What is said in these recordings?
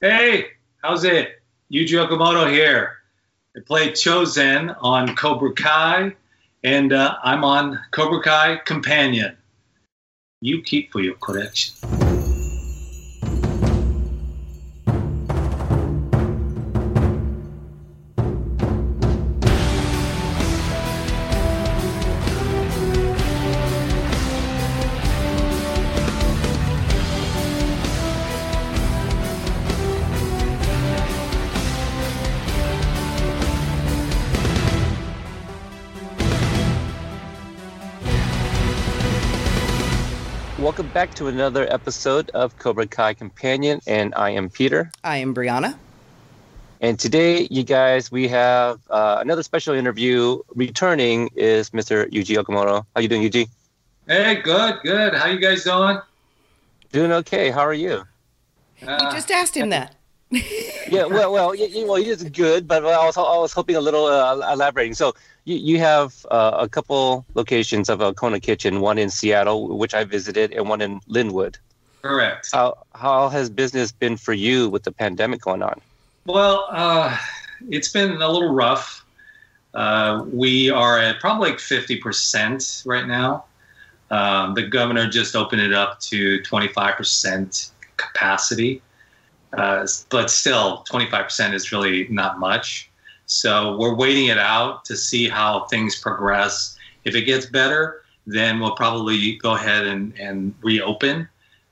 Hey, how's it? Yuji Okamoto here. I play Chozen on Cobra Kai, and uh, I'm on Cobra Kai Companion. You keep for your collection. Back to another episode of Cobra Kai Companion, and I am Peter. I am Brianna. And today, you guys, we have uh, another special interview. Returning is Mr. Yuji Okamoto. How you doing, Yuji? Hey, good, good. How you guys doing? Doing okay. How are you? Uh, you just asked him that. Yeah, well, well, you, well, he is good, but I was, I was hoping a little uh, elaborating. So, you, you have uh, a couple locations of a Kona Kitchen, one in Seattle, which I visited, and one in Lynnwood. Correct. How how has business been for you with the pandemic going on? Well, uh, it's been a little rough. Uh, we are at probably like fifty percent right now. Um, the governor just opened it up to twenty five percent capacity, uh, but still, twenty five percent is really not much. So we're waiting it out to see how things progress. If it gets better, then we'll probably go ahead and, and reopen.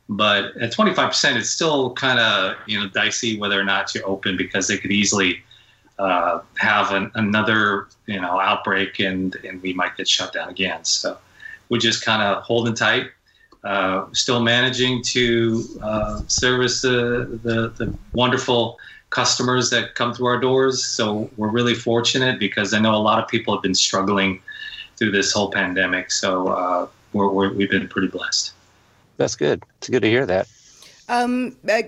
But at 25%, it's still kind of you know dicey whether or not to open because they could easily uh, have an, another you know outbreak and and we might get shut down again. So we're just kind of holding tight. Uh, still managing to uh, service the, the, the wonderful customers that come through our doors. So we're really fortunate because I know a lot of people have been struggling through this whole pandemic. So uh, we're, we have been pretty blessed. That's good. It's good to hear that. Um, uh,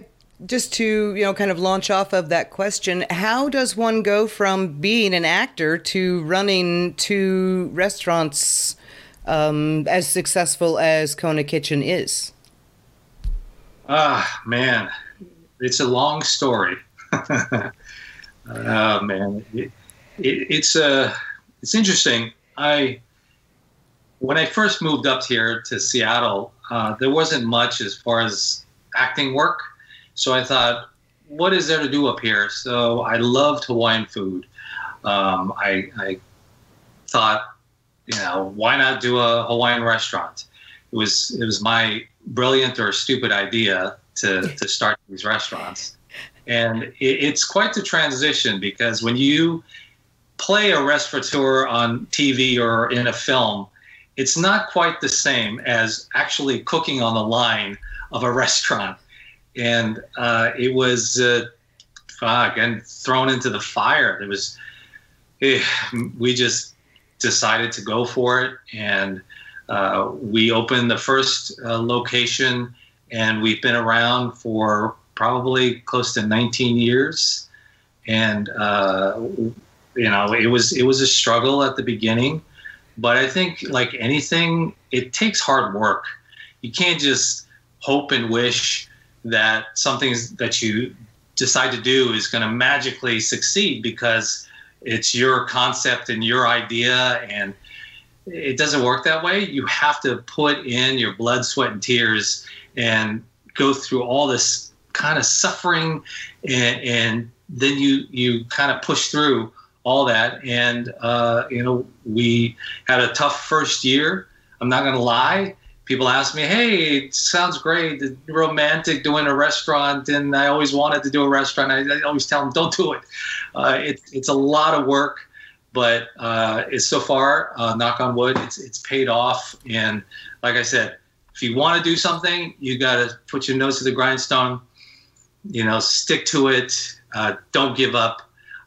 just to you know, kind of launch off of that question, how does one go from being an actor to running two restaurants um, as successful as Kona Kitchen is? Ah, man, it's a long story. oh man, it, it, it's uh, it's interesting. I when I first moved up here to Seattle, uh, there wasn't much as far as acting work. So I thought, what is there to do up here? So I loved Hawaiian food. Um, I, I thought, you know, why not do a Hawaiian restaurant? It was it was my brilliant or stupid idea to to start these restaurants and it, it's quite the transition because when you play a restaurateur on TV or in a film, it's not quite the same as actually cooking on the line of a restaurant. And uh, it was, uh, again, thrown into the fire. It was, eh, we just decided to go for it. And uh, we opened the first uh, location, and we've been around for probably close to 19 years, and uh, you know it was it was a struggle at the beginning, but I think like anything, it takes hard work. You can't just hope and wish that something that you decide to do is going to magically succeed because it's your concept and your idea and it doesn't work that way. You have to put in your blood sweat and tears and go through all this kind of suffering and, and then you you kind of push through all that. And uh, you know we had a tough first year. I'm not going to lie people ask me hey it sounds great romantic doing a restaurant and i always wanted to do a restaurant i, I always tell them don't do it uh, it, it's a lot of work but uh, it's so far uh, knock on wood it's, it's paid off and like i said if you want to do something you got to put your nose to the grindstone you know, stick to it. Uh, don't give up.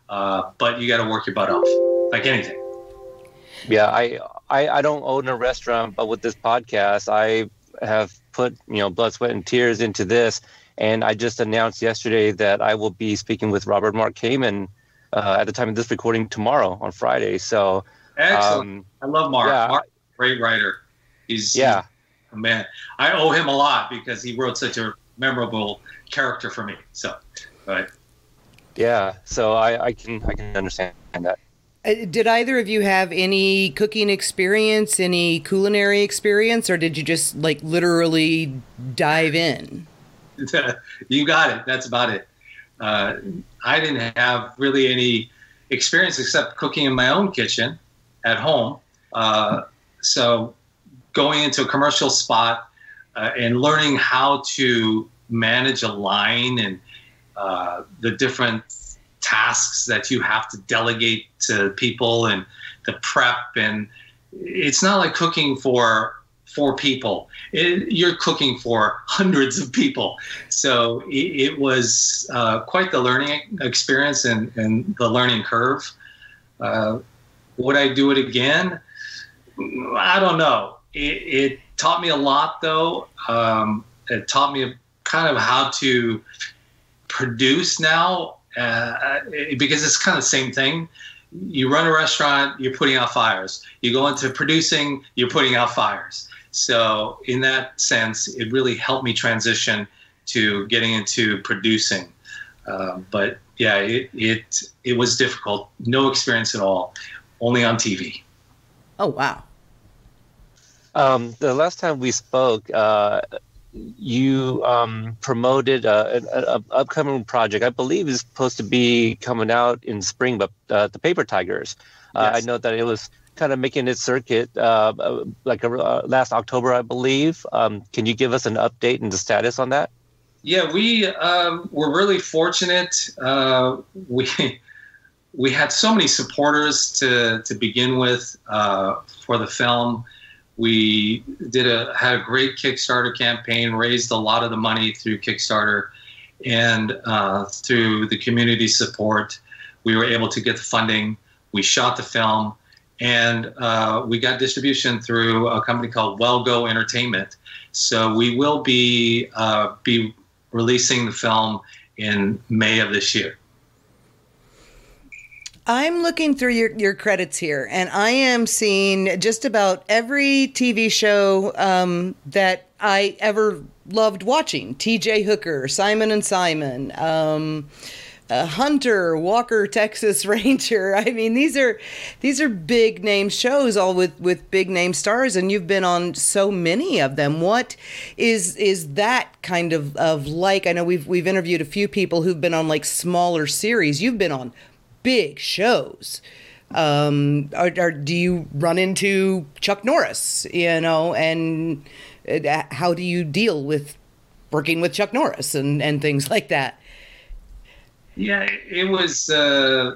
Uh, but you got to work your butt off, like anything. Yeah, I, I I don't own a restaurant, but with this podcast, I have put you know blood, sweat, and tears into this. And I just announced yesterday that I will be speaking with Robert Mark Kamen uh, at the time of this recording tomorrow on Friday. So excellent. Um, I love Mark. Yeah, Mark, great writer. He's yeah, he's, man. I owe him a lot because he wrote such a memorable character for me. So Right. Yeah. So I, I can I can understand that. Uh, did either of you have any cooking experience, any culinary experience, or did you just like literally dive in? you got it. That's about it. Uh, I didn't have really any experience except cooking in my own kitchen at home. Uh, so going into a commercial spot uh, and learning how to manage a line and uh, the different tasks that you have to delegate to people and the prep. And it's not like cooking for four people. It, you're cooking for hundreds of people. So it, it was uh, quite the learning experience and, and the learning curve. Uh, would i do it again? I don't know. It, it taught me a lot though. Um, it taught me kind of how to produce now uh, because it's kind of the same thing. You run a restaurant, you're putting out fires. You go into producing, you're putting out fires. So in that sense, it really helped me transition to getting into producing. Uh, but yeah, it, it it was difficult. No experience at all. Only on TV. Oh wow. Um, the last time we spoke, uh, you um, promoted an upcoming project. I believe is supposed to be coming out in spring, but uh, the Paper Tigers. Uh, yes. I know that it was kind of making its circuit uh, uh like uh, last October, I believe. Um, can you give us an update and the status on that? Yeah, we um, were really fortunate. Uh, we we had so many supporters to to begin with for the film we did a had a great Kickstarter campaign, raised a lot of the money through Kickstarter, and uh, through the community support, we were able to get the funding. We shot the film, and uh, we got distribution through a company called Well Go Entertainment. So we will be uh, be releasing the film in May of this year. I'm looking through your, your credits here, and I am seeing just about every TV show um, that I ever loved watching. T.J. Hooker, Simon and Simon, um, uh, Hunter, Walker, Texas Ranger. I mean, these are these are big name shows, all with with big name stars, and you've been on so many of them. What is is that kind of of like? I know we've we've interviewed a few people who've been on like smaller series. You've been on big shows. Um, or, or do you run into Chuck Norris, you know, and uh, how do you deal with working with Chuck Norris and, and things like that? Yeah, it was uh,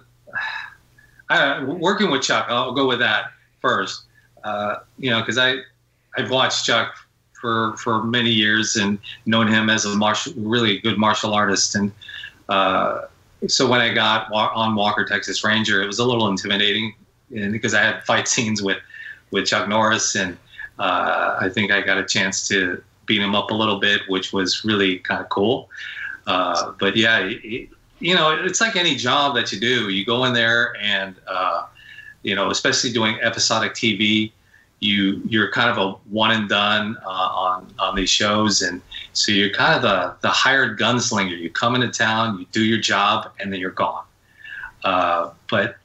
uh, working with Chuck. I'll go with that first. Uh, you know, because I I've watched Chuck for for many years and known him as a martial, really good martial artist, and uh, so when I got on Walker Texas Ranger, it was a little intimidating because I had fight scenes with with Chuck Norris, and uh, I think I got a chance to beat him up a little bit, which was really kind of cool. Uh, but yeah, it, you know, it's like any job that you do. You go in there, and uh, you know, especially doing episodic TV, you you're kind of a one and done uh, on on these shows, and so you're kind of the, the hired gunslinger. You come into town, you do your job, and then you're gone. Uh, but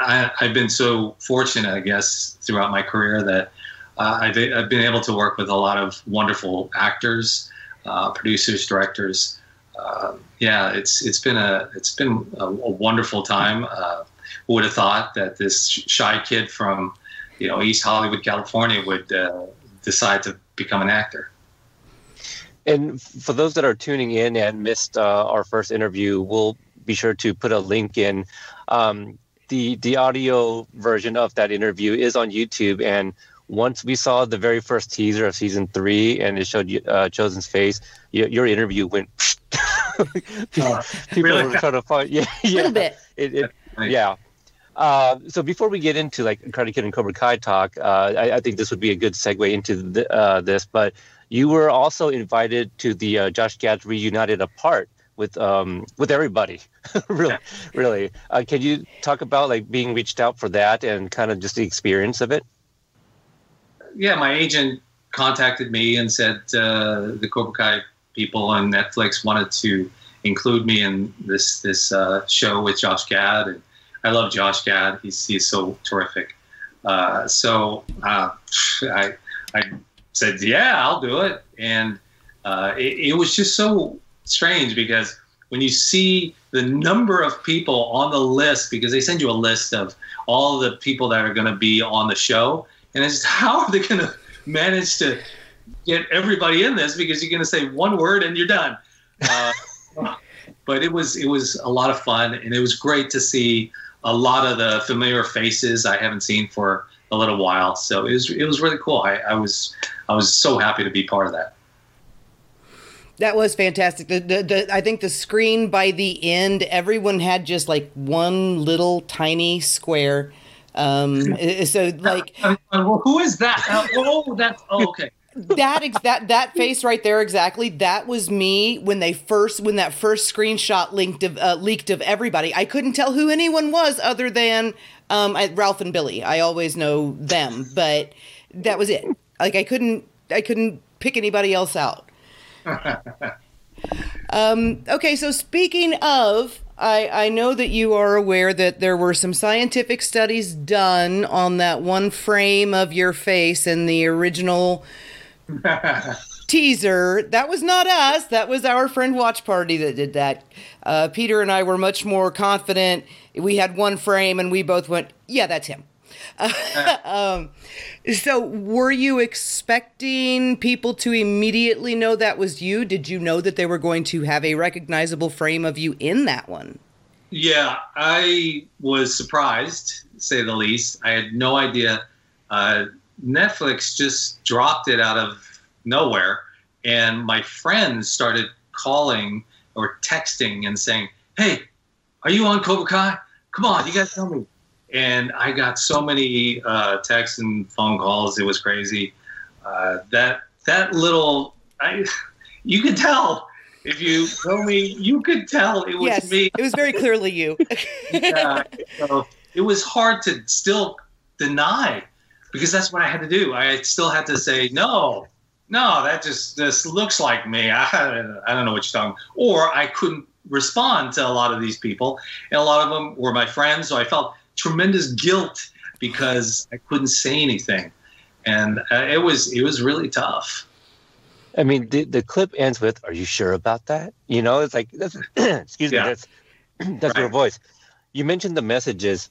I, have been so fortunate, I guess, throughout my career that uh, I've, I've, been able to work with a lot of wonderful actors, uh, producers, directors. Uh, yeah, it's it's been a it's been a, a wonderful time. Uh, who would have thought that this shy kid from you know East Hollywood, California, would uh, decide to become an actor? And for those that are tuning in and missed uh, our first interview, we'll be sure to put a link in. Um, the the audio version of that interview is on YouTube, and once we saw the very first teaser of season three, and it showed uh, Chozen's face, your, your interview went. people, oh, really? were trying to find, yeah, yeah, a little bit, it, it, yeah. Uh, so before we get into like Karate Kid and Cobra Kai talk, uh, I, I, think this would be a good segue into the, uh, this. But you were also invited to the uh, Josh Gad's Reunited Apart with um, with everybody. really, really. Uh, can you talk about like being reached out for that and kind of just the experience of it? Yeah, my agent contacted me and said uh, the Cobra Kai people on Netflix wanted to include me in this this uh, show with Josh Gad. And I love Josh Gad. He's he's so terrific. Uh, so uh, I I said, yeah, I'll do it. And uh, it, it was just so strange because when you see the number of people on the list, because they send you a list of all the people that are going to be on the show, and it's how are they going to manage to get everybody in this? Because you're going to say one word and you're done. Uh, but it was it was a lot of fun, and it was great to see a lot of the familiar faces I haven't seen for a little while. So it was it was really cool. I, I was I was so happy to be part of that. That was fantastic. The, the, the, I think the screen by the end, everyone had just like one little tiny square. Um, so like, uh, well, who is that? Uh, oh, that's oh, okay. that ex- that that face right there exactly that was me when they first when that first screenshot linked of uh, leaked of everybody i couldn't tell who anyone was other than um, I, ralph and billy. I always know them but that was it. Like i couldn't i couldn't pick anybody else out. Um, okay, so speaking of, I, I know that you are aware that there were some scientific studies done on that one frame of your face in the original teaser. That was not us. That was our friend Watch Party that did that. Uh, Peter and I were much more confident. We had one frame and we both went, yeah, that's him. um, so, were you expecting people to immediately know that was you? Did you know that they were going to have a recognizable frame of you in that one? Yeah, I was surprised, say the least. I had no idea. Uh, Netflix just dropped it out of nowhere, and my friends started calling or texting and saying, "Hey, are you on Cobra Kai? Come on, you guys tell me." and I got so many uh, texts and phone calls. It was crazy. Uh, that that little, I, you could tell if you know me, you could tell it was yes, me. It was very clearly you. yeah, so it was hard to still deny because that's what I had to do. I still had to say no. No, that just this looks like me. I, I don't know what you're talking. Or I couldn't respond to a lot of these people, and a lot of them were my friends. So I felt tremendous guilt because I couldn't say anything, and uh, it was it was really tough. I mean, the, the clip ends with, "Are you sure about that?" You know, it's like, that's, excuse yeah. me, that's that's right. your voice. You mentioned the messages.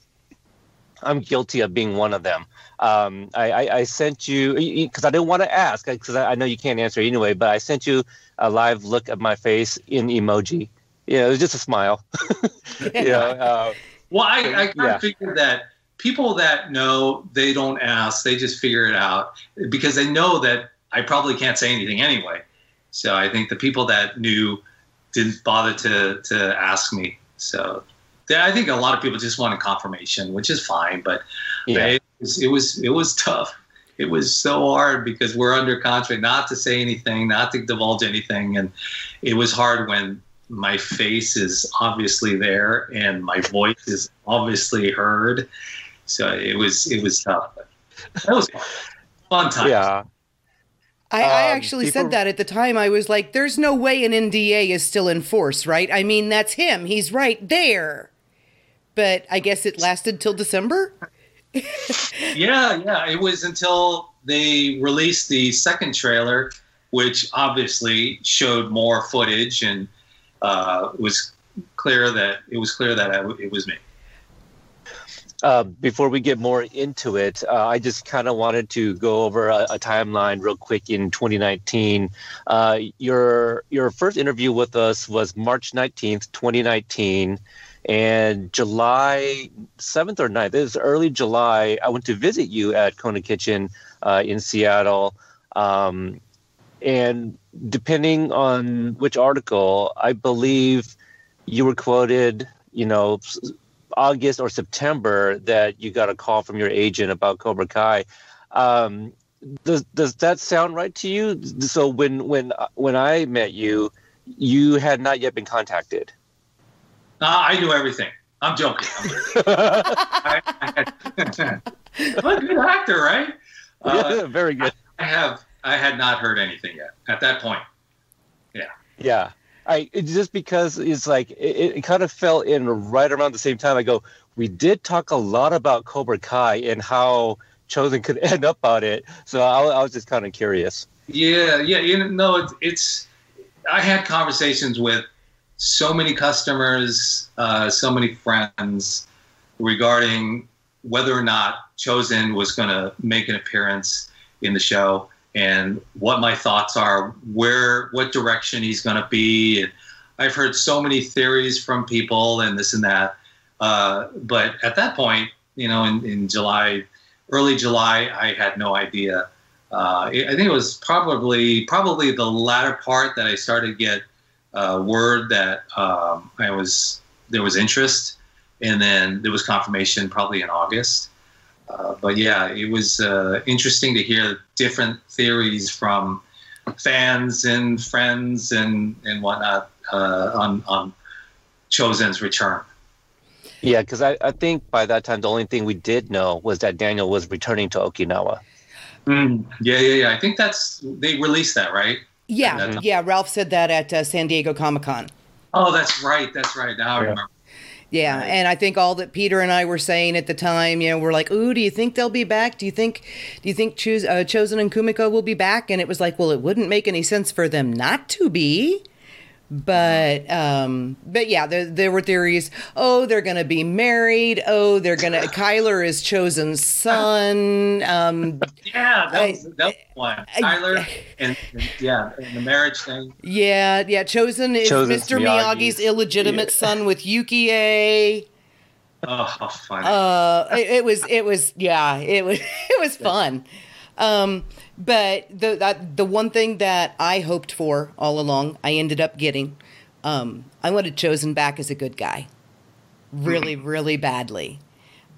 I'm guilty of being one of them. Um, I, I, I, sent you because I didn't want to ask because I, I, know you can't answer anyway. But I sent you a live look at my face in emoji. Yeah, it was just a smile. you know, uh, well, I, I kind yeah. of figured that people that know, they don't ask, they just figure it out because they know that I probably can't say anything anyway. So I think the people that knew didn't bother to to ask me. So yeah, I think a lot of people just wanted confirmation, which is fine. But yeah. it, was, it was it was tough. It was so hard because we're under contract not to say anything, not to divulge anything, and it was hard when my face is obviously there and my voice is obviously heard. So it was it was tough. That was fun time. Yeah. I, um, I actually people... said that at the time. I was like, "There's no way an NDA is still in force, right? I mean, that's him. He's right there." But I guess it lasted till December. yeah, yeah. It was until they released the second trailer, which obviously showed more footage and uh, it was clear that it was clear that it was me. Uh, before we get more into it, uh, I just kind of wanted to go over a, a, timeline real quick in 2019. Uh, your your first interview with us was March 19th, 2019, and July 7th or 9th. It was early July. I went to visit you at Kona Kitchen uh, in Seattle. Um, and depending on which article, I believe you were quoted, you know, August or September that you got a call from your agent about Cobra Kai. Um, does does that sound right to you? So when when when I met you, you had not yet been contacted. Uh, I knew everything. I'm joking. I'm, I, am a good actor, right? Uh, yeah, very good. I have I had not heard anything yet at that point. Yeah. Yeah. I just because it's like it, it kind of fell in right around the same time. I go, we did talk a lot about Cobra Kai and how Chozen could end up on it. So I, I was just kind of curious. Yeah, yeah, you know, it's, it's I had conversations with so many customers, uh, so many friends regarding whether or not Chozen was going to make an appearance in the show and what my thoughts are, where, what direction he's going to be. And I've heard so many theories from people and this and that. Uh, but at that point, you know, in, in July, early July, I had no idea. Uh, I think it was probably probably the latter part that I started to get uh, word that um, I was there was interest, and then there was confirmation probably in August. Uh, but yeah, it was uh, interesting to hear different theories from fans and friends and and whatnot uh, on on Chozen's return. Yeah, because I, I think by that time the only thing we did know was that Daniel was returning to Okinawa. Mm, yeah, yeah, yeah. I think that's they released that, right? Yeah, that yeah. Ralph said that at uh, San Diego Comic Con. Oh, that's right. That's right. Now I remember. Yeah, and I think all that Peter and I were saying at the time, you know, we're like, "Ooh, do you think they'll be back? Do you think, do you think Choose, uh, Chozen and Kumiko will be back?" And it was like, well, it wouldn't make any sense for them not to be but um but yeah there, there were theories oh they're gonna be married. Oh they're gonna kyler is Chozen son. Um yeah that was, that was one kyler and, and, yeah and the marriage thing. Yeah yeah Chozen is Chozen's mr miyagi's, illegitimate yeah. son with yukie oh fun uh it, it was it was yeah it was it was fun um but the that, the one thing that I hoped for all along, I ended up getting. Um, I wanted Chozen back as a good guy, really, mm-hmm. really badly.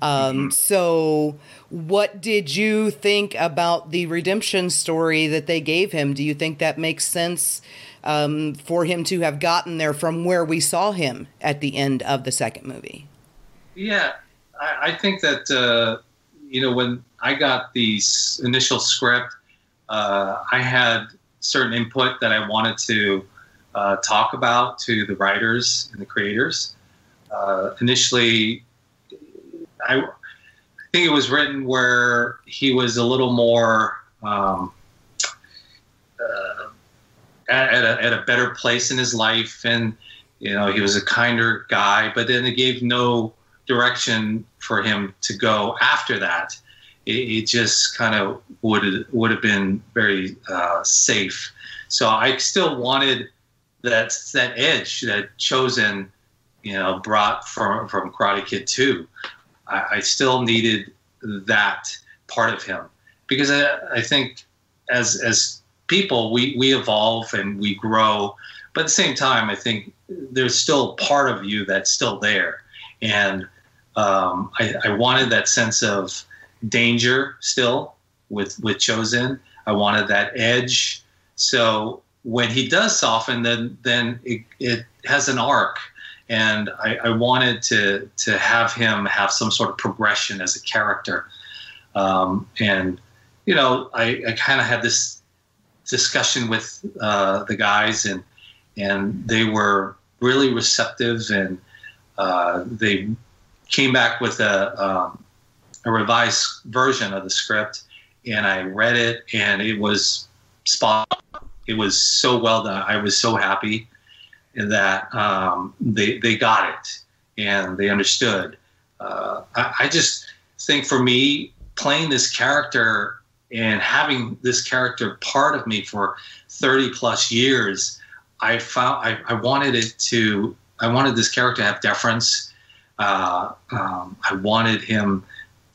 Um, mm-hmm. So, what did you think about the redemption story that they gave him? Do you think that makes sense um, for him to have gotten there from where we saw him at the end of the second movie? Yeah, I, I think that uh, you know when I got the initial script, uh, I had certain input that I wanted to uh, talk about to the writers and the creators. Uh, initially, I, think it was written where he was a little more um, uh, at, at, a, at a better place in his life, and you know he was a kinder guy. But then it gave no direction for him to go after that it, it just kind of would would have been very uh, safe. So I still wanted that that edge that Chozen, you know, brought from from Karate Kid Two. I, I still needed that part of him because I, I think as as people we we evolve and we grow, but at the same time I think there's still part of you that's still there, and um, I, I wanted that sense of danger still with with Chozen. I wanted that edge. So when he does soften, then then it, it has an arc, and I, I, wanted to to have him have some sort of progression as a character. Um, and you know, I, I kind of had this discussion with uh, the guys, and and they were really receptive, and uh, they came back with a um, a revised version of the script, and I read it, and it was spot. It was so well done. I was so happy that um, they they got it and they understood. Uh, I, I just think for me, playing this character and having this character part of me for 30 plus years, I found I, I wanted it to. I wanted this character to have deference. Uh, um, I wanted him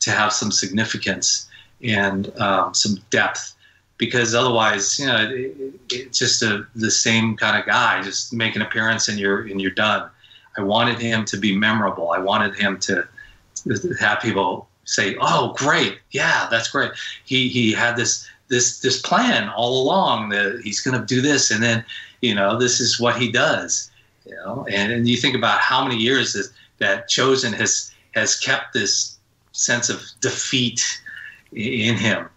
to have some significance and um, some depth. Because otherwise you know it, it's just a, the same kind of guy just make an appearance and you're and you're done. I wanted him to be memorable. I wanted him to have people say oh great. Yeah that's great. He he had this this this plan all along that he's going to do this and then you know this is what he does you know? And, and you think about how many years that, that chozen has has kept this sense of defeat in him,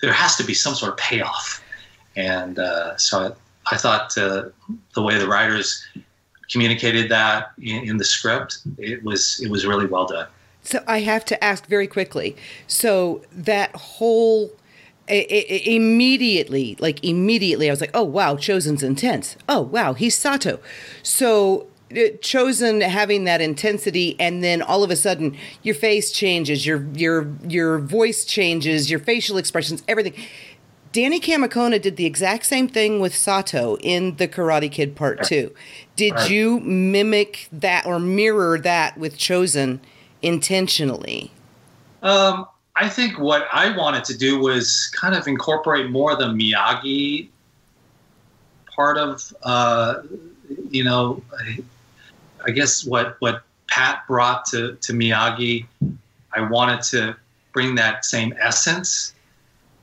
there has to be some sort of payoff. And uh, so I thought uh, the way the writers communicated that in, in the script, it was it was really well done. So I have to ask very quickly. So that whole I- I- immediately, like immediately, I was like, "Oh wow, Chozen's intense. Oh wow, he's Sato." So Chozen having that intensity, and then all of a sudden, your face changes, your your your voice changes, your facial expressions, everything. Danny Kamekona did the exact same thing with Sato in the Karate Kid Part Two. Did Right. you mimic that or mirror that with Chozen intentionally? Um, I think what I wanted to do was kind of incorporate more of the Miyagi part of, uh, you know, I, guess what what Pat brought to to Miyagi. I wanted to bring that same essence.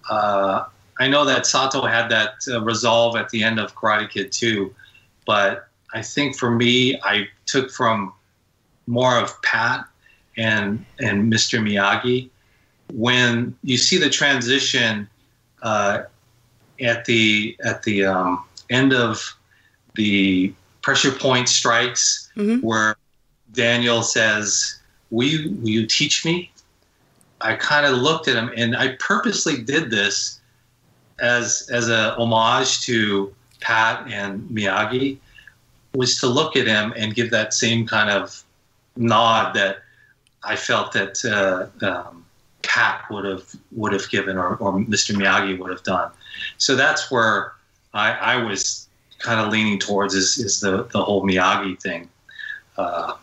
Uh, I know that Sato had that uh, resolve at the end of Karate Kid 2, but I think for me, I took from more of Pat and and Mr. Miyagi. When you see the transition uh, at the at the um, end of the pressure point strikes, Mhm. where Daniel says, "Will you will you teach me?" I kind of looked at him, and I purposely did this as as a homage to Pat and Miyagi, was to look at him and give that same kind of nod that I felt that uh, um, Pat would have would have given, or, or Mr. Miyagi would have done. So that's where I, I was kind of leaning towards is, is the the whole Miyagi thing. Uh,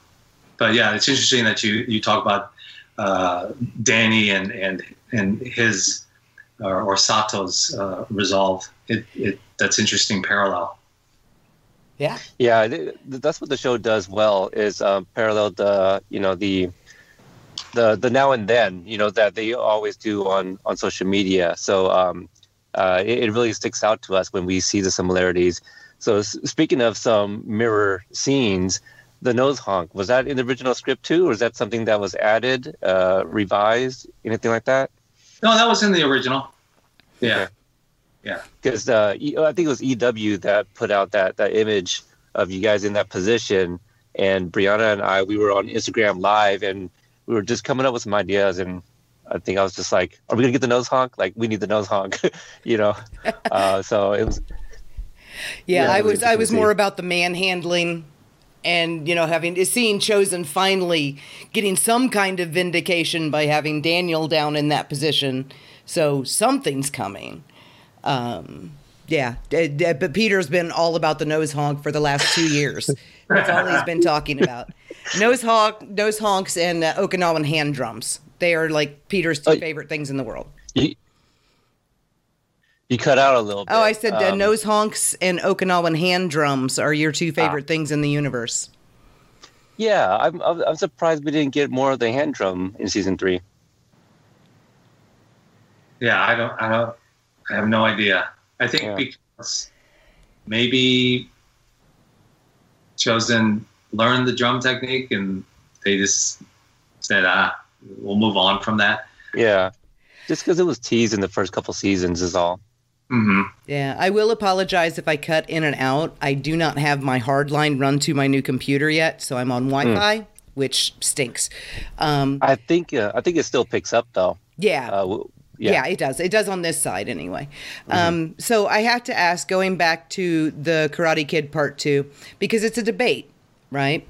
but yeah, it's interesting that you you talk about uh, Danny and and and his or, or Sato's uh, resolve. It, it that's interesting parallel. Yeah. Yeah, th- th- that's what the show does well is um, parallel the you know the the the now and then you know that they always do on on social media. So um, uh, it, it really sticks out to us when we see the similarities. So s- speaking of some mirror scenes, the nose honk was that in the original script too, or is that something that was added, uh, revised, anything like that? No, that was in the original. Yeah. Okay. because uh, I think it was EW that put out that that image of you guys in that position, and Brianna and I we were on Instagram live, and we were just coming up with some ideas, and I think I was just like, "Are we gonna get the nose honk? Like, we need the nose honk," you know. Uh, so it was Yeah, Yeah, I was was I was more about the manhandling and you know having seeing Chozen finally getting some kind of vindication by having Daniel down in that position. So something's coming. Um yeah, but Peter's been all about the nose honk for the last two years. That's all he's been talking about. Nose honk, nose honks, and uh, Okinawan hand drums. They are like Peter's two favorite things in the world. you, you cut out a little bit. Oh, I said Um, nose honks and Okinawan hand drums are your two favorite things in the universe. Yeah, I'm I'm I'm surprised we didn't get more of the hand drum in season three. Yeah, I don't, I don't, I have no idea. I think Yeah. because maybe Chozen learned the drum technique and they just said, ah, we'll move on from that. Yeah, just because it was teased in the first couple seasons is all. Hmm Yeah, I will apologize if I cut in and out. I do not have my hard line run to my new computer yet, so I'm on Wi-Fi, which stinks. Um, I think uh, I think it still picks up though. yeah, Uh, w- yeah. yeah. it does. It does on this side anyway. Um, so I have to ask, going back to the Karate Kid Part Two, because it's a debate, right?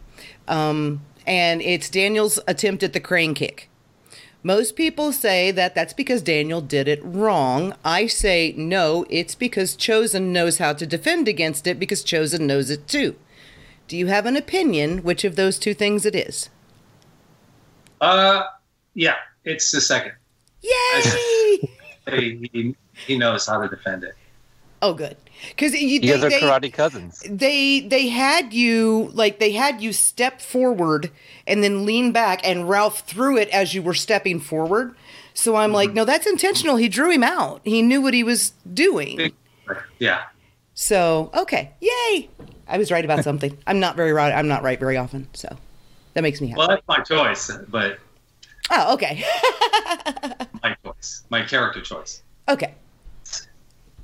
Um, and it's Daniel's attempt at the crane kick. Most people say that that's because Daniel did it wrong. I say no, it's because Chozen knows how to defend against it because Chozen knows it too. Do you have an opinion which of those two things it is? Uh, yeah, it's the second. Yay! He, he, he knows how to defend it. oh, good. Because you, You they, guys are they- karate cousins. they they had you like they had you step forward and then lean back and Ralph threw it as you were stepping forward. So I'm like, mm-hmm. no, that's intentional. He drew him out. He knew what he was doing. Yeah. So okay, yay! I was right about something. I'm not very right. I'm not right very often, so that makes me happy. Well, that's my choice, but Oh, okay, my choice, my character choice. okay.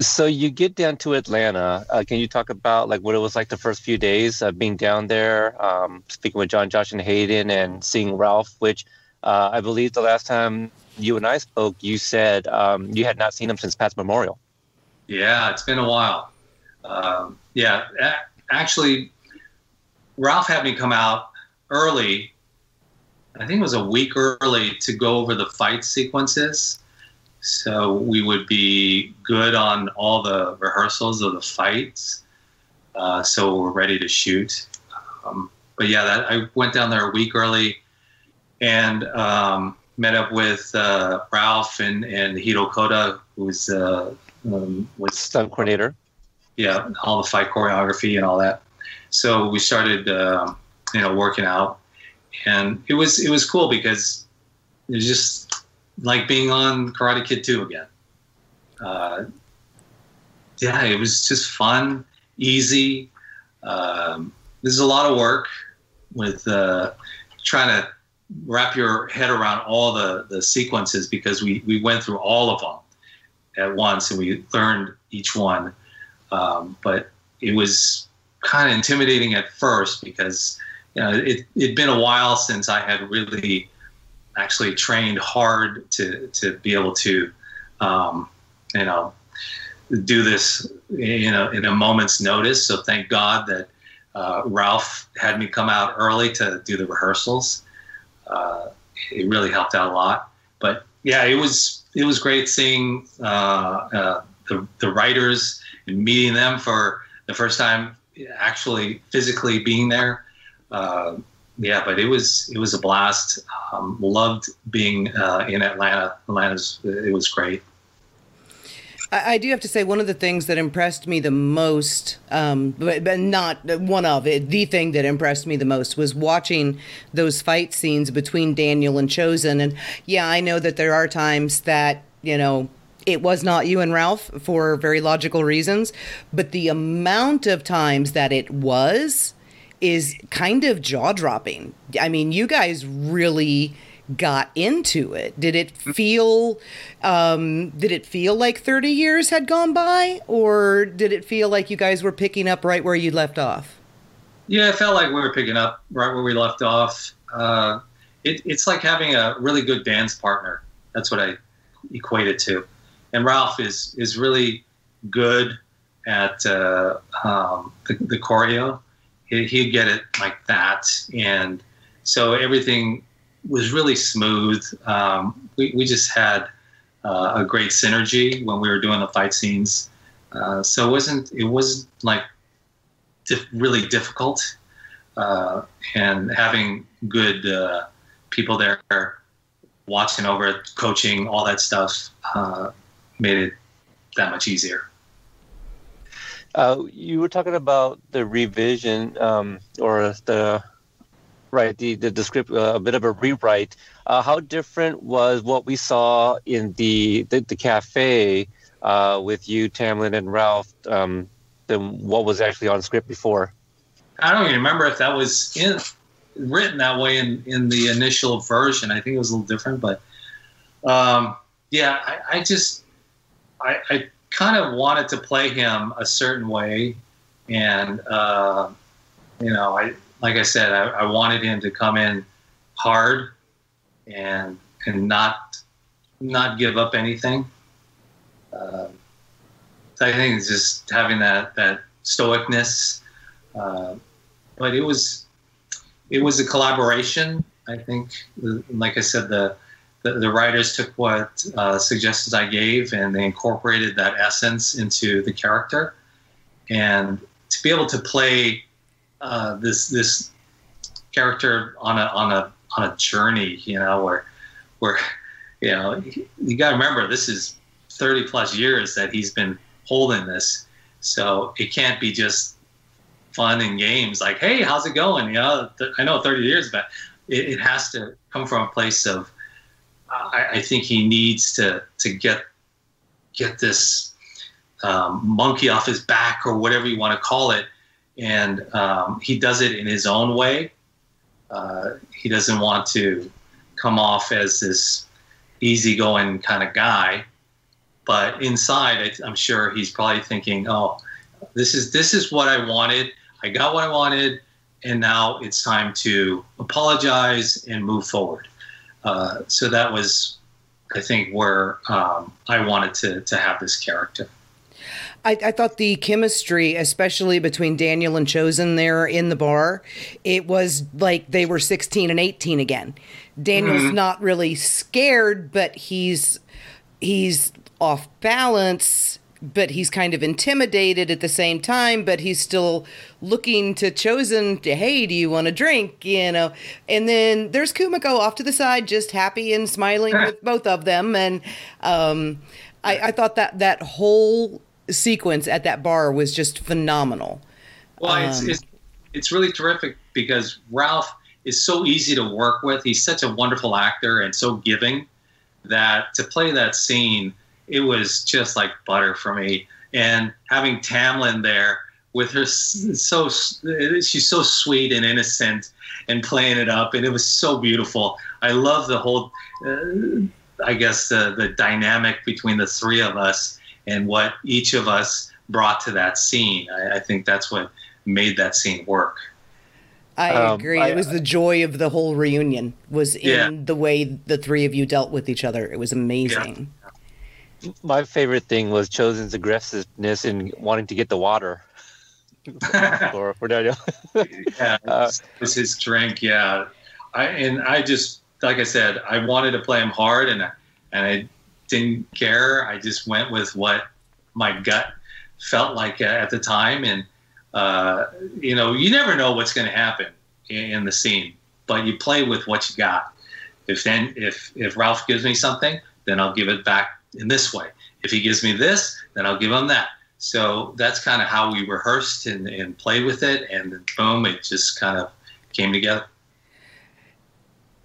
So you get down to Atlanta. Uh, can you talk about like what it was like the first few days of being down there, um, speaking with Jon, Josh, and Hayden, and seeing Ralph? Which uh, I believe the last time you and I spoke, you said um, you had not seen him since Pat's Memorial. Yeah, it's been a while. Um, yeah, actually, Ralph had me come out early. I think it was a week early to go over the fight sequences. So we would be good on all the rehearsals of the fights. Uh, so we're ready to shoot. Um, but yeah, that, I went down there a week early and um, met up with uh, Ralph and, and Hiro Koda, who's uh, um, was stunt coordinator. Yeah, all the fight choreography and all that. So we started, uh, you know, working out, and it was it was cool because it was just like being on Karate Kid 2 again. Uh, yeah, it was just fun, easy. Um, is a lot of work with uh, trying to wrap your head around all the, the sequences because we, we went through all of them at once and we learned each one. Um, but it was kind of intimidating at first because you know it, it'd been a while since I had really actually trained hard to to be able to um, you know do this in a, in a moment's notice. So thank God that uh, Ralph had me come out early to do the rehearsals. Uh, it really helped out a lot. But yeah, it was it was great seeing uh, uh the the writers and meeting them for the first time, actually physically being there. Yeah, but it was it was a blast. Um, loved being uh, in Atlanta. Atlanta's it was great. I, I, do have to say one of the things that impressed me the most, um, but, but not one of it. The thing that impressed me the most was watching those fight scenes between Daniel and Chozen. And yeah, I know that there are times that you know it was not you and Ralph for very logical reasons, but the amount of times that it was is kind of jaw dropping. I mean, you guys really got into it. Did it feel um, did it feel like 30 years had gone by or did it feel like you guys were picking up right where you left off? Yeah, it felt like we were picking up right where we left off. Uh, it, it's like having a really good dance partner. That's what I equate it to. And Ralph is is really good at uh, um, the, the choreo he'd get it like that, and so everything was really smooth. Um, we we just had uh, a great synergy when we were doing the fight scenes. Uh, so it wasn't it wasn't like really difficult, uh, and having good uh, people there watching over it, coaching, all that stuff uh, made it that much easier. Uh, you were talking about the revision um, or the right the the, the script uh, a bit of a rewrite. Uh, how different was what we saw in the the, the cafe uh, with you, Tamlyn, and Ralph um, than what was actually on script before? I don't even remember if that was in, written that way in in the initial version. I think it was a little different, but um, yeah, I, I just I, I kind of wanted to play him a certain way, and uh, you know, I like I said, I, I, wanted him to come in hard and and not not give up anything. Uh, so I think it's just having that that stoicness. Uh, but it was it was a collaboration. I think, like I said, the the, the writers took what uh, suggestions I gave and they incorporated that essence into the character. And to be able to play uh, this this character on a on a on a journey, you know, where where you know you got to remember this is 30 plus years that he's been holding this, so it can't be just fun and games like, hey, how's it going? You know, I know 30 years, but it, it has to come from a place of I, I think he needs to to get get this um, monkey off his back or whatever you want to call it, and um, he does it in his own way. Uh, he doesn't want to come off as this easygoing kind of guy, but inside, I'm sure he's probably thinking, "Oh, this is this is what I wanted. I got what I wanted, and now it's time to apologize and move forward." Uh, so that was, I think, where um, I wanted to to have this character. I, I, thought the chemistry, especially between Daniel and Chozen there in the bar, it was like they were 16 and 18 again. Daniel's mm-hmm. not really scared, but he's he's off balance, but he's kind of intimidated at the same time, but he's still looking to Chozen to, hey, do you want a drink? You know, and then there's Kumiko off to the side, just happy and smiling with both of them. And um, I, I thought that that whole sequence at that bar was just phenomenal. Well, um, it's, it's it's really terrific because Ralph is so easy to work with. He's such a wonderful actor and so giving that to play that scene, it was just like butter for me. And having Tamlyn there with her so she's so sweet and innocent and playing it up, and it was so beautiful. I love the whole. Uh, I guess the the dynamic between the three of us and what each of us brought to that scene. I, I think that's what made that scene work. I um, agree. I, it was the joy of the whole reunion was in yeah. the way the three of you dealt with each other. It was amazing. Yeah. My favorite thing was Chozen's aggressiveness in wanting to get the water for, for Daniel. yeah, uh, was his drink. Yeah, I and I just like I said, I wanted to play him hard, and and I didn't care. I just went with what my gut felt like at the time, and uh, you know, you never know what's going to happen in the scene, but you play with what you got. If then if if Ralph gives me something, then I'll give it back in this way. If he gives me this, then I'll give him that. So that's kind of how we rehearsed and, and played with it, and then boom, it just kind of came together.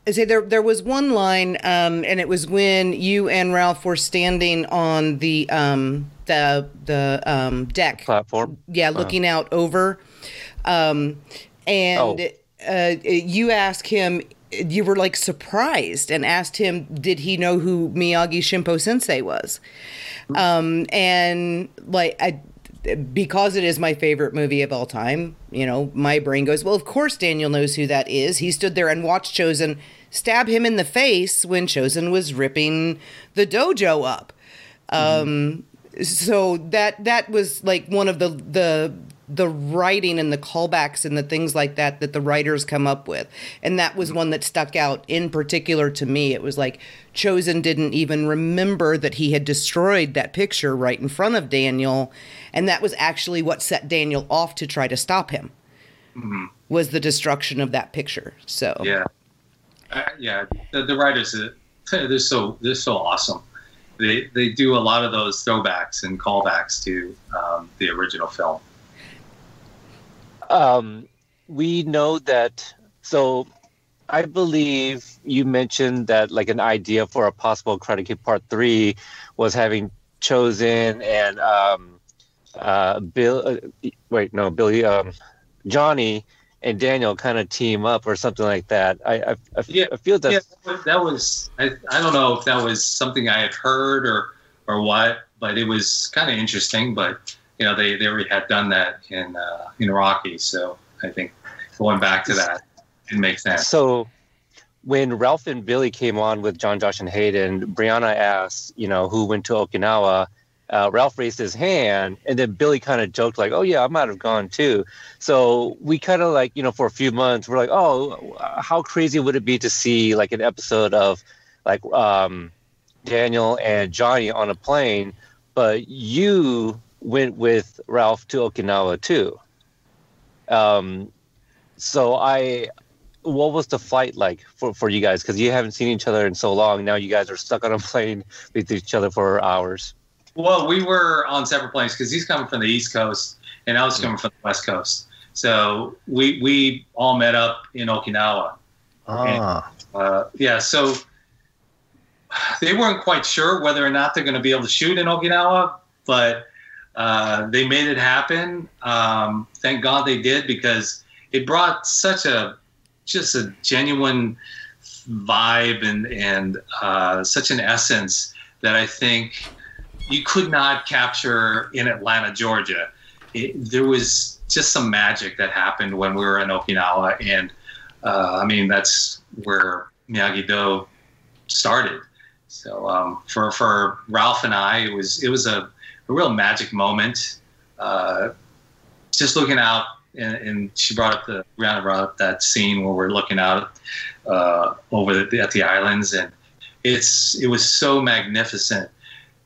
I say there there was one line, um, and it was when you and Ralph were standing on the um, the the um, deck platform. Yeah, uh-huh. looking uh-huh. out over, um, and oh. uh, you ask him. You were like surprised and asked him, did he know who Miyagi Shimpo Sensei was? Um, and like I because it is my favorite movie of all time, you know, my brain goes, well, of course Daniel knows who that is. He stood there and watched Chozen stab him in the face when Chozen was ripping the dojo up. Um, so that that was like one of the the the writing and the callbacks and the things like that that the writers come up with. And that was one that stuck out in particular to me. It was like Chozen didn't even remember that he had destroyed that picture right in front of Daniel. And that was actually what set Daniel off to try to stop him. Mm-hmm. Was the destruction of that picture. So Yeah uh, yeah, the, the writers uh, they're so they're so awesome. They they do a lot of those throwbacks and callbacks to um, the original film. Um, we know that. So, I believe you mentioned that like an idea for a possible Karate Part Three was having Chozen and um, uh, Bill. Uh, wait, no, Billy. Um, Johnny and Daniel kind of team up or something like that. I I, I, yeah, I feel that yeah, that was I, I don't know if that was something I had heard or or what, but it was kind of interesting. But you know they, they already had done that in uh, in Rocky, so I think going back to that it makes sense. So when Ralph and Billy came on with Jon, Josh, and Hayden, Brianna asked, you know, who went to Okinawa uh, Ralph raised his hand, and then Billy kind of joked like, "Oh yeah, I might have gone too." So we kind of like you know for a few months we're like, "Oh, how crazy would it be to see like an episode of like um, Daniel and Johnny on a plane?" But you went with Ralph to Okinawa too. Um, so I, what was the flight like for, for you guys? Because you haven't seen each other in so long. Now you guys are stuck on a plane with each other for hours. Well, we were on separate planes because he's coming from the East Coast and I was coming from the West Coast. So we we all met up in Okinawa. Ah. And, uh, yeah, so they weren't quite sure whether or not they're going to be able to shoot in Okinawa, but uh, they made it happen. Um, thank God they did because it brought such a just a genuine vibe and and uh, such an essence that I think you could not capture in Atlanta, Georgia. It, there was just some magic that happened when we were in Okinawa, and uh, I mean that's where Miyagi Do started. So um, for for Ralph and I, it was it was a, a real magic moment. Uh, just looking out, and, and, she brought up the Brianna brought up that scene where we're looking out uh, over the, at the islands, and it's it was so magnificent.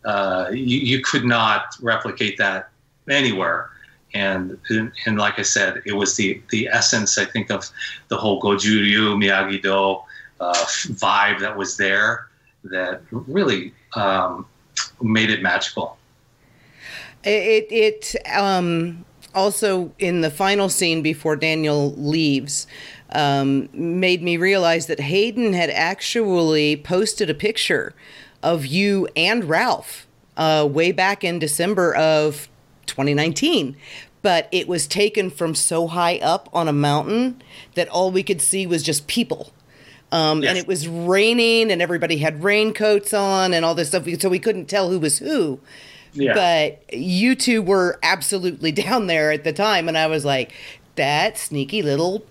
Uh, you, you could not replicate that anywhere. And, and like I said, it was the the essence I think of the whole Goju Ryu Miyagi Do uh, vibe that was there that really um, made it magical. It it um, also in the final scene before Daniel leaves um, made me realize that Hayden had actually posted a picture of you and Ralph uh, way back in December of 2019. But it was taken from so high up on a mountain that all we could see was just people. Um, yes. And it was raining, and everybody had raincoats on, and all this stuff. So we couldn't tell who was who. Yeah. But you two were absolutely down there at the time, and I was like, "That sneaky little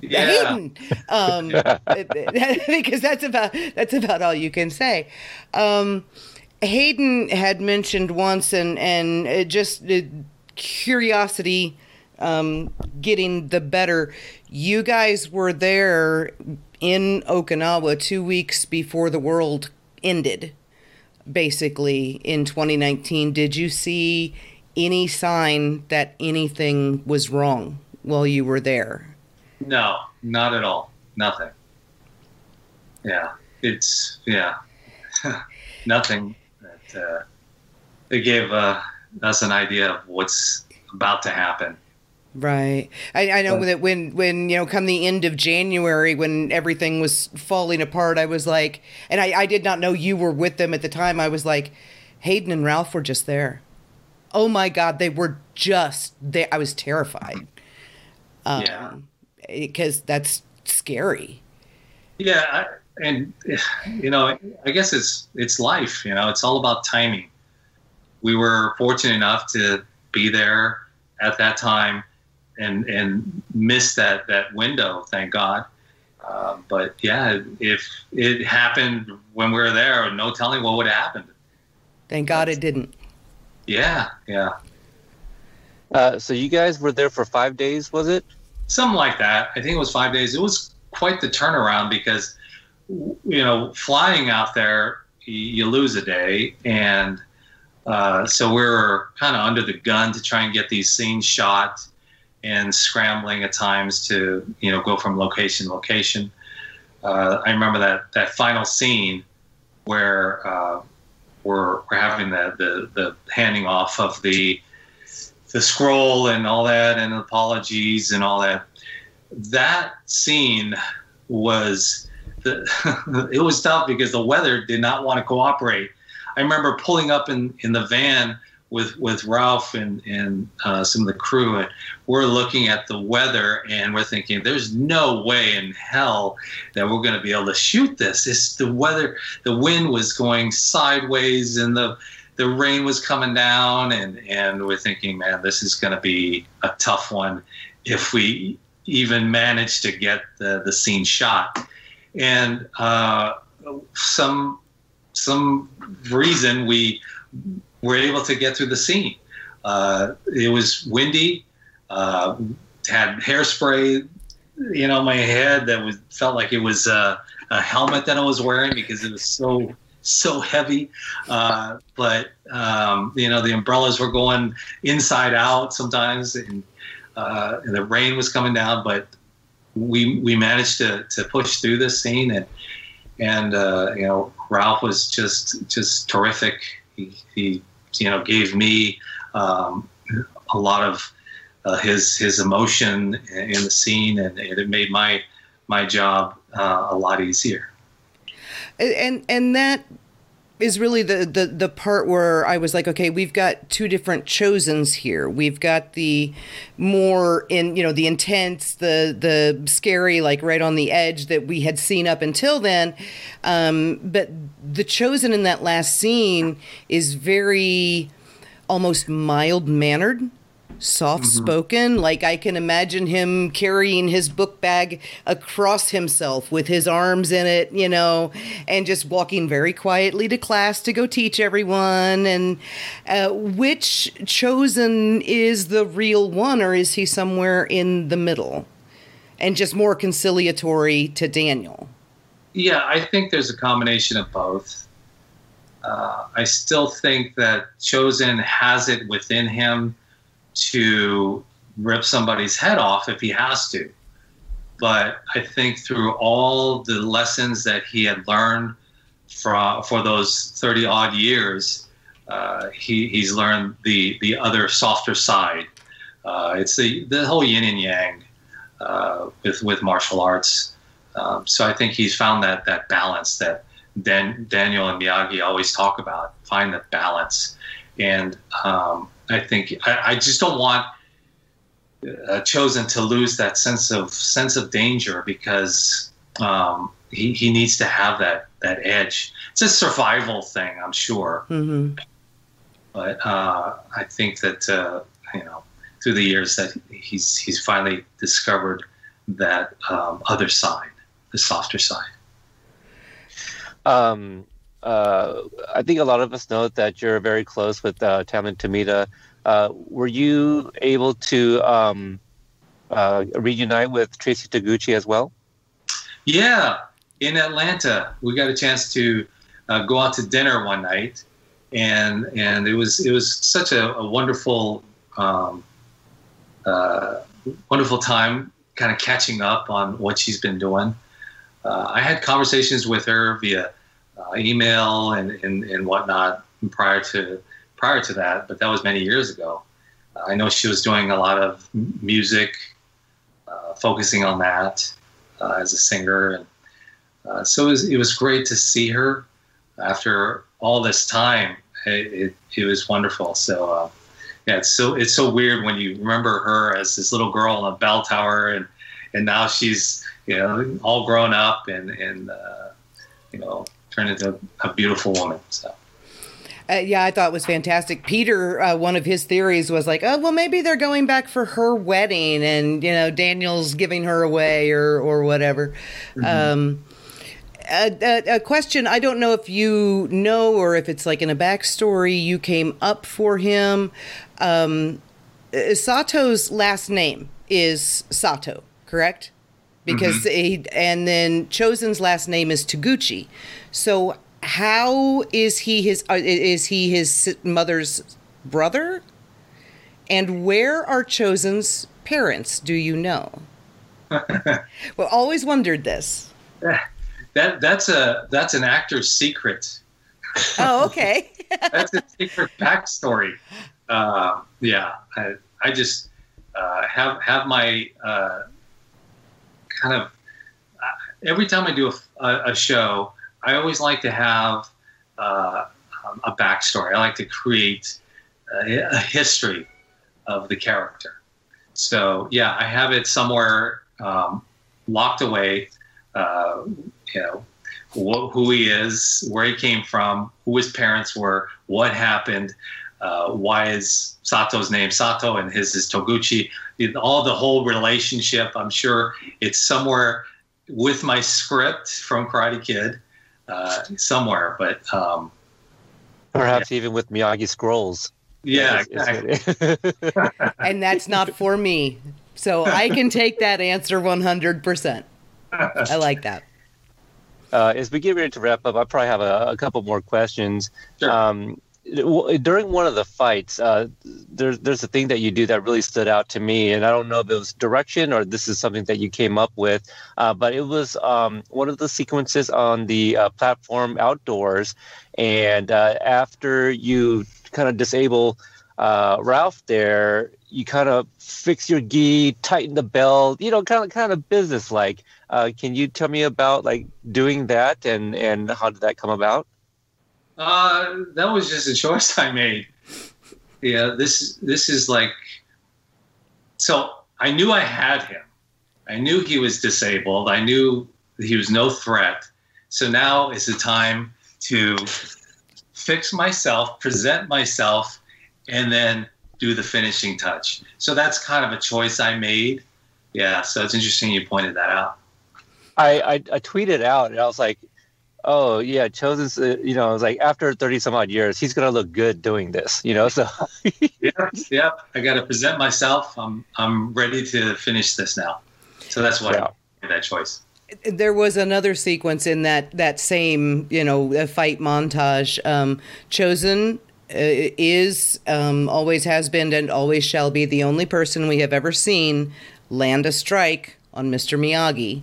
yeah. Hayden," um, because that's about that's about all you can say. Um, Hayden had mentioned once, and and just curiosity um, getting the better. You guys were there in Okinawa two weeks before the world ended, basically in 2019. Did you see any sign that anything was wrong while you were there? No, not at all. Nothing. Yeah, it's yeah, nothing. That uh, it gave uh, us an idea of what's about to happen. Right. I, I know but, that when, when, you know, come the end of January, when everything was falling apart, I was like, and I, I did not know you were with them at the time. I was like, Hayden and Ralph were just there. Oh my God, they were just there. I was terrified. Um, yeah. Because that's scary. Yeah. I, and, you know, I guess it's, it's life, you know, it's all about timing. We were fortunate enough to be there at that time and and missed that that window. Thank God. Uh, but yeah, if it happened when we were there, no telling what would have happened. Thank God it didn't. Yeah, yeah. Uh, so you guys were there for five days, was it? Something like that. I think it was five days. It was quite the turnaround because, you know, flying out there, you lose a day, and uh, so we were kind of under the gun to try and get these scenes shot and scrambling at times to you know go from location to location. Uh, I remember that that final scene where uh, we're we're having the, the the handing off of the the scroll and all that and apologies and all that. That scene was the, it was tough because the weather did not want to cooperate. I remember pulling up in, in the van with with Ralph and and uh, some of the crew, and we're looking at the weather, and we're thinking, "There's no way in hell that we're going to be able to shoot this." It's the weather. The wind was going sideways, and the the rain was coming down, and and we're thinking, "Man, this is going to be a tough one if we even manage to get the the scene shot." And uh, some some reason we were able to get through the scene. Uh, it was windy, uh, had hairspray, you know, my head that was felt like it was a helmet that I was wearing because it was so so heavy. Uh, but um, you know, the umbrellas were going inside out sometimes, and, uh, and the rain was coming down. But we we managed to to push through this scene, and and uh, you know, Ralph was just just terrific. He, he you know gave me um, a lot of uh, his his emotion in the scene, and it made my my job uh, a lot easier. And and that is really the, the the part where I was like, okay, we've got two different Chozens here. We've got the more in you know the intense, the the scary, like right on the edge that we had seen up until then. Um, but the Chozen in that last scene is very almost mild mannered soft spoken. Mm-hmm. Like I can imagine him carrying his book bag across himself with his arms in it, you know, and just walking very quietly to class to go teach everyone. And uh, which Chozen is the real one, or is he somewhere in the middle and just more conciliatory to Daniel? Yeah, I think there's a combination of both. Uh, I still think that Chozen has it within him to rip somebody's head off if he has to. But I think through all the lessons that he had learned for, for those 30 odd years, uh, he, he's learned the, the other softer side. Uh, it's the, the whole yin and yang uh, with, with martial arts. Um, so I think he's found that, that balance that Dan, Daniel and Miyagi always talk about, find the balance. And um, I think I, I just don't want uh, Chozen to lose that sense of sense of danger because um, he he needs to have that that edge. It's a survival thing, I'm sure. Mm-hmm. But uh, I think that uh, you know through the years that he's he's finally discovered that um, other side, the softer side. Um, uh, I think a lot of us know that you're very close with uh, Tamlyn Tomita. Uh, were you able to um, uh, reunite with Traci Toguchi as well? Yeah, in Atlanta, we got a chance to uh, go out to dinner one night, and and it was it was such a, a wonderful um, uh, wonderful time, kind of catching up on what she's been doing. Uh, I had conversations with her via uh, email and, and, and whatnot prior to prior to that, but that was many years ago. Uh, I know she was doing a lot of music, uh, focusing on that uh, as a singer, and uh, so it was, it was great to see her after all this time. It, it, it was wonderful. So uh, yeah, it's so it's so weird when you remember her as this little girl in a bell tower, and and now she's you know all grown up and and you know turned into a beautiful woman. So. Uh, yeah, I thought it was fantastic. Peter, uh, one of his theories was like, oh, well, maybe they're going back for her wedding, and you know, Daniel's giving her away or or whatever. Mm-hmm. Um, a, a, a, question I don't know if you know or if it's like in a backstory you came up for him. Um, uh, Sato's last name is Sato, correct? Because mm-hmm. he, and then Chozen's last name is Toguchi. So how is he his uh, is he his mother's brother? And where are Chozen's parents? Do you know? well, always wondered this. That that's a that's an actor's secret. Oh, okay. that's a secret backstory. Uh, yeah, I, I just uh, have have my uh, kind of uh, every time I do a, a show, I always like to have uh, a backstory. I like to create a, a, history of the character. So yeah, I have it somewhere um, locked away. Uh, you know wh- who he is, where he came from, who his parents were, what happened, uh, why is Sato's name Sato and his is Toguchi. All the whole relationship. I'm sure it's somewhere with my script from Karate Kid uh, somewhere, but um, perhaps yeah. even with Miyagi scrolls. Yeah, exactly. and that's not for me, so I can take that answer 100. percent I like that. Uh, as we get ready to wrap up, I probably have a, a couple more questions. Sure. Um, during one of the fights, uh, there's there's a thing that you do that really stood out to me, and I don't know if it was direction or this is something that you came up with, uh, but it was um, one of the sequences on the uh, platform outdoors, and uh, after you kind of disable uh, Ralph there, you kind of fix your gi, tighten the belt, you know, kind of kind of business like. Uh, can you tell me about like doing that and and how did that come about? Uh, that was just a choice I made. Yeah, this this is like. So I knew I had him. I knew he was disabled. I knew he was no threat. So now is the time to fix myself, present myself, and then do the finishing touch. So that's kind of a choice I made. Yeah, so it's interesting you pointed that out. I, I, I tweeted out and I was like, oh yeah, Chozen's, uh, you know, it's like after 30 some odd years, he's going to look good doing this, you know? So yeah, yeah, I got to present myself. I'm, I'm ready to finish this now. So that's why yeah. I made that choice. There was another sequence in that, that same, you know, fight montage. Um, Chozen uh, is, um, always has been, and always shall be the only person we have ever seen land a strike on Mr. Miyagi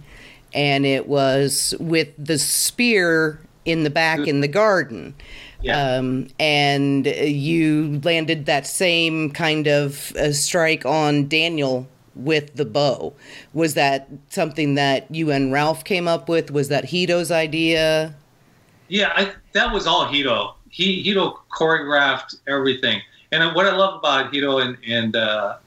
and it was with the spear in the back in the garden. Yeah. Um, and you landed that same kind of uh, strike on Daniel with the bow. Was that something that you and Ralph came up with? Was that Hiro's idea? Yeah, I, that was all Hiro. He Hiro choreographed everything. And what I love about Hiro and, and uh,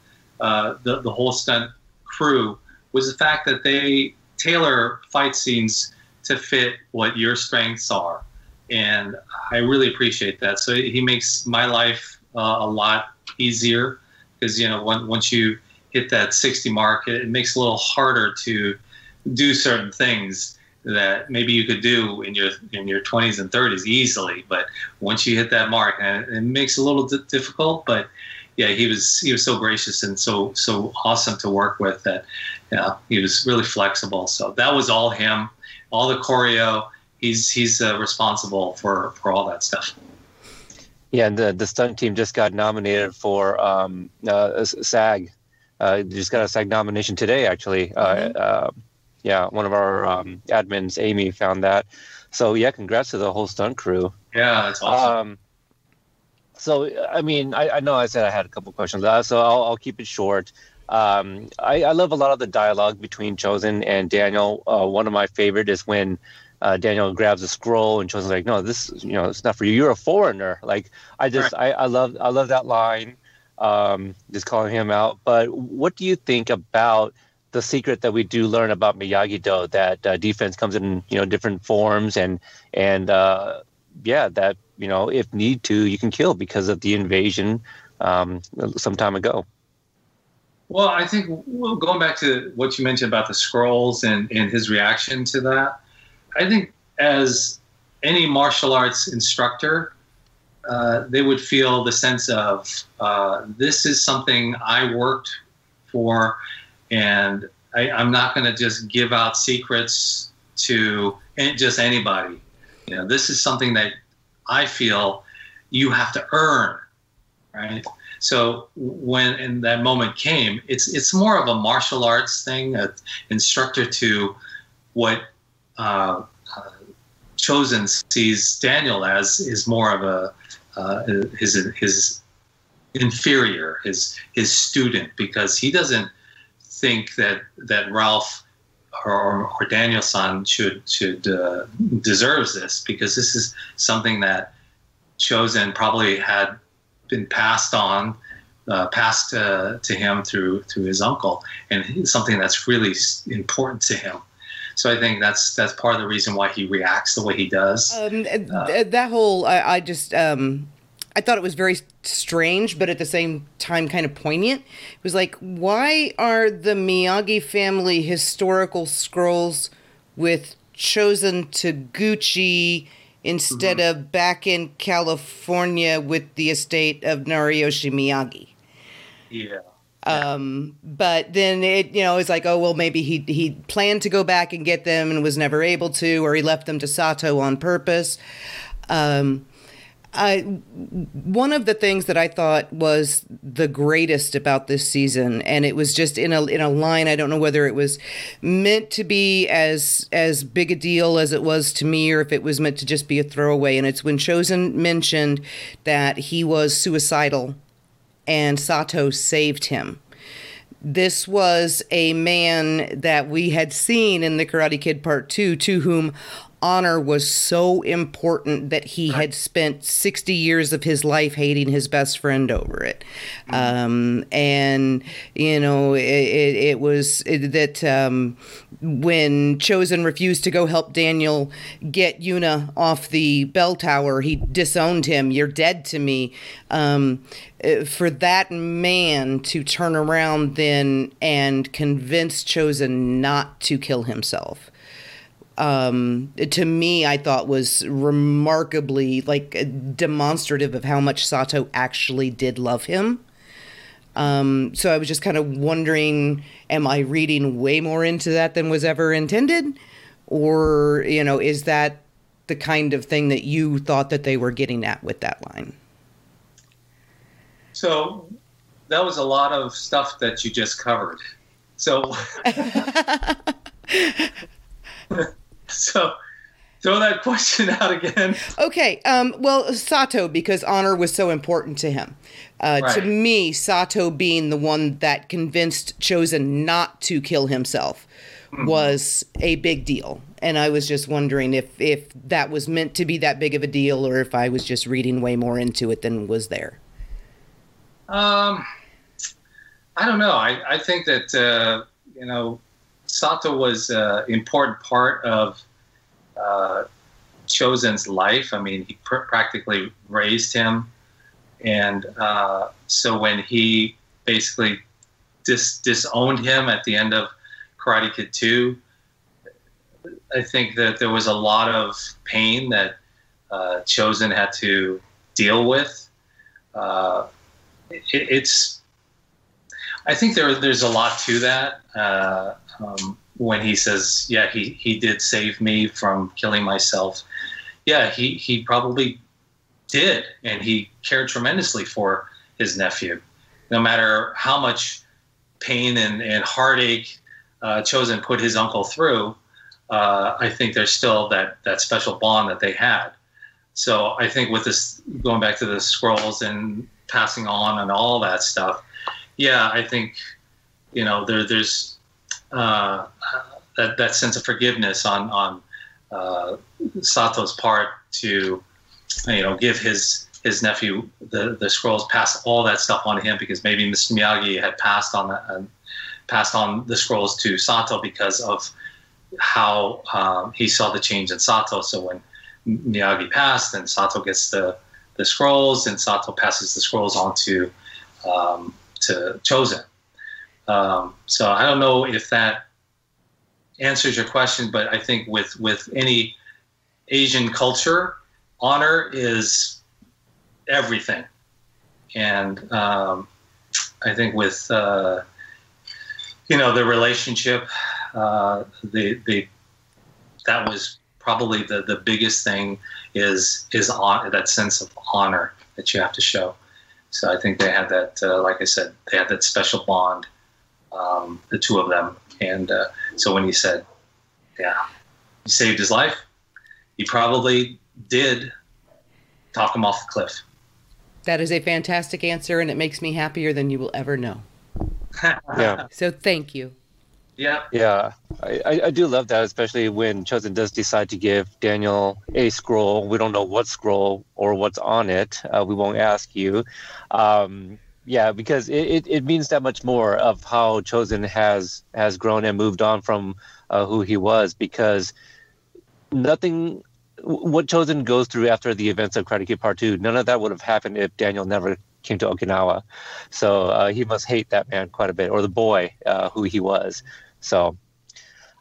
uh, the, the whole stunt crew was the fact that they tailor fight scenes to fit what your strengths are. And I really appreciate that. So he makes my life uh, a lot easier because, you know, when, once you hit that 60 mark, it, it makes it a little harder to do certain things that maybe you could do in your in your 20s and 30s easily but once you hit that mark and it makes it a little difficult but yeah he was he was so gracious and so so awesome to work with that yeah, he was really flexible. So that was all him, all the choreo. He's he's uh, responsible for for all that stuff. Yeah, and the the stunt team just got nominated for um, uh, SAG. Uh, just got a SAG nomination today, actually. Uh, mm-hmm. Uh, yeah, one of our um, admins, Amy, found that. So yeah, congrats to the whole stunt crew. Yeah, that's awesome. Um, so I mean, I, I, know I said I had a couple questions, uh, so I'll, I'll keep it short. Um, I, I, love a lot of the dialogue between Chozen and Daniel. Uh, one of my favorite is when uh, Daniel grabs a scroll and Chozen's like, "No, this, you know, it's not for you. You're a foreigner." Like, I just, right. I, I love, I love that line. Um, just calling him out. But what do you think about the secret that we do learn about Miyagi Do? That uh, defense comes in, you know, different forms, and and uh, yeah, that you know, if need to, you can kill because of the invasion um, some time ago. Well, I think well, going back to what you mentioned about the scrolls and, and his reaction to that, I think as any martial arts instructor, uh, they would feel the sense of uh, this is something I worked for, and I, am not going to just give out secrets to just anybody. You know, this is something that I feel you have to earn, right? So when in that moment came, it's it's more of a martial arts thing, an instructor to what uh, uh, Chozen sees Daniel as is more of a uh, his his inferior, his his student, because he doesn't think that that Ralph or, or Daniel-san should should uh, deserves this because this is something that Chozen probably had been passed on, uh, passed uh, to him through through his uncle, and something that's really important to him. So I think that's that's part of the reason why he reacts the way he does. Um, uh, that whole, I, I just. Um, I thought it was very strange, but at the same time, kind of poignant. It was like, why are the Miyagi family historical scrolls with Chozen Toguchi instead mm-hmm. of back in California with the estate of Nariyoshi Miyagi. Yeah. Um, but then it, you know, it's like, oh well, maybe he he planned to go back and get them and was never able to, or he left them to Sato on purpose. Um, I, one of the things that I thought was the greatest about this season, and it was just in a in a line. I don't know whether it was meant to be as as big a deal as it was to me, or if it was meant to just be a throwaway. And it's when Chozen mentioned that he was suicidal, and Sato saved him this was a man that we had seen in the Karate Kid Part 2 to whom honor was so important that he had spent 60 years of his life hating his best friend over it. Um, and, you know, it, it, it was that um, when Chozen refused to go help Daniel get Yuna off the bell tower, he disowned him. You're dead to me. Um, uh, for that man to turn around then and convince Chozen not to kill himself um, to me, I thought was remarkably like demonstrative of how much Sato actually did love him. Um, so I was just kind of wondering, am I reading way more into that than was ever intended? Or, you know, is that the kind of thing that you thought that they were getting at with that line? So that was a lot of stuff that you just covered. So so throw that question out again. Okay. Um, well, Sato, because honor was so important to him. Uh, right. To me, Sato being the one that convinced Chozen not to kill himself mm-hmm. was a big deal. And I was just wondering if, if that was meant to be that big of a deal or if I was just reading way more into it than was there. Um, I don't know. I, I think that, uh, you know, Sato was an important part of uh, Chozen's life. I mean, he pr- practically raised him, and uh, so when he basically dis- disowned him at the end of Karate Kid Two, I think that there was a lot of pain that uh, Chozen had to deal with. Uh, it, it's, I think there there's a lot to that. Uh, um, when he says, "Yeah, he he did save me from killing myself." Yeah, he he probably did, and he cared tremendously for his nephew. No matter how much pain and, and heartache uh, Chozen put his uncle through, uh, I think there's still that that special bond that they had. So I think with this going back to the scrolls and passing on and all that stuff, yeah, I think you know there there's uh, that that sense of forgiveness on on uh, Sato's part to you know give his his nephew the the scrolls, pass all that stuff on to him because maybe Mr. Miyagi had passed on that uh, passed on the scrolls to Sato because of how um, he saw the change in Sato. So when Miyagi passed, and Sato gets the the scrolls, and Sato passes the scrolls on to um, to Chozen. Um, so I don't know if that answers your question, but I think with with any Asian culture, honor is everything, and um, I think with uh, you know the relationship, uh, the the that was probably the the biggest thing is is on that sense of honor that you have to show. So I think they had that, uh, like I said, they had that special bond um, the two of them. And uh, so when he said, yeah, he saved his life, he probably did talk him off the cliff. That is a fantastic answer, and it makes me happier than you will ever know. yeah. So thank you. Yeah. Yeah. I, I do love that, especially when Chozen does decide to give Daniel a scroll. We don't know what scroll or what's on it. Uh, we won't ask you. Um, yeah, because it, it, it, means that much more of how Chozen has has grown and moved on from uh, who he was. Because nothing, what Chozen goes through after the events of Karate Part Two, none of that would have happened if Daniel never came to Okinawa. So uh, he must hate that man quite a bit, or the boy uh, who he was. So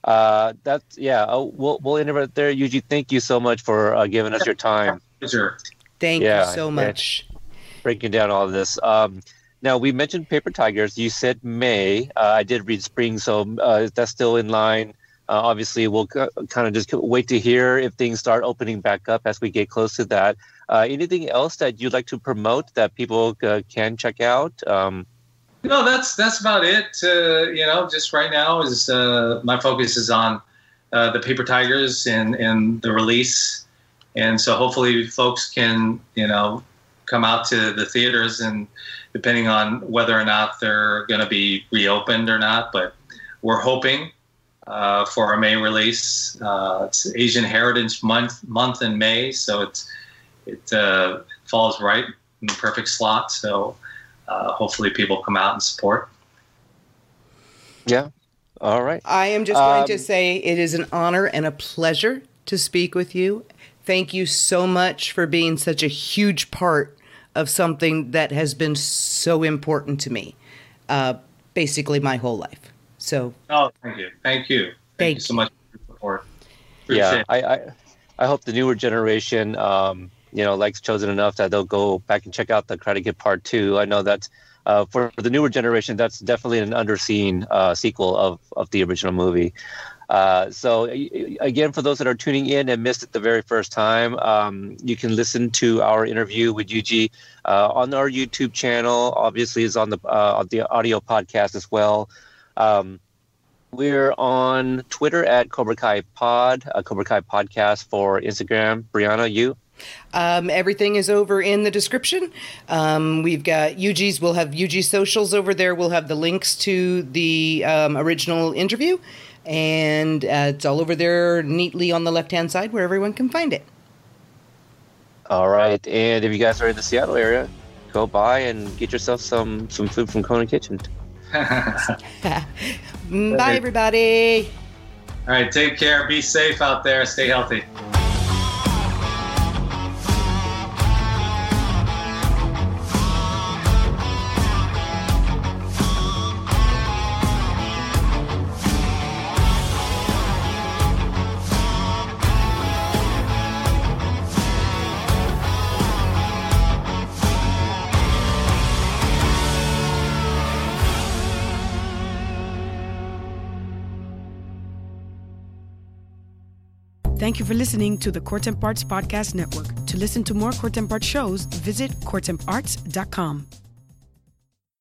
uh, that's yeah. Uh, we'll we'll end it right there. Yuji, thank you so much for uh, giving us your time. Sure. Thank yeah, you so much. Breaking down all of this. Um, now we mentioned paper tigers. You said May. Uh, I did read spring, so uh, that's still in line. Uh, obviously, we'll c- kind of just wait to hear if things start opening back up as we get close to that. Uh, anything else that you'd like to promote that people uh, can check out? Um, no, that's that's about it. Uh, you know, just right now is uh, my focus is on uh, the paper tigers and and the release, and so hopefully folks can you know come out to the theaters and depending on whether or not they're going to be reopened or not. But we're hoping uh, for our May release. Uh, it's Asian Heritage Month month in May, so it's it uh, falls right in the perfect slot. So uh, hopefully people come out and support. Yeah. All right. I am just going Um, to say it is an honor and a pleasure to speak with you. Thank you so much for being such a huge part of something that has been so important to me, uh, basically my whole life. So Oh, thank you, thank you, thank, Thank you so much for your support. yeah, Appreciate it. I, I I hope the newer generation, um, you know, likes Chozen enough that they'll go back and check out the Karate Kid Part Two. I know that's uh, for, for the newer generation, that's definitely an underseen uh, sequel of of the original movie. Uh, so again, for those that are tuning in and missed it the very first time, um, you can listen to our interview with Yuji uh, on our YouTube channel. Obviously, is on the uh, the audio podcast as well. Um, we're on Twitter at Cobra Kai Pod, uh, Cobra Kai Podcast for Instagram. Brianna, you? Um, everything is over in the description. Um, we've got Yuji's, we'll have UG socials over there. We'll have the links to the um, original interview, and uh, it's all over there neatly on the left hand side where everyone can find it. All right. And if you guys are in the Seattle area, go by and get yourself some some food from Kona Kitchen. Bye, everybody. All right, take care. Be safe out there. Stay healthy. For listening to the Court Arts Podcast Network. To listen to more Court Arts shows, visit courtemparts.com.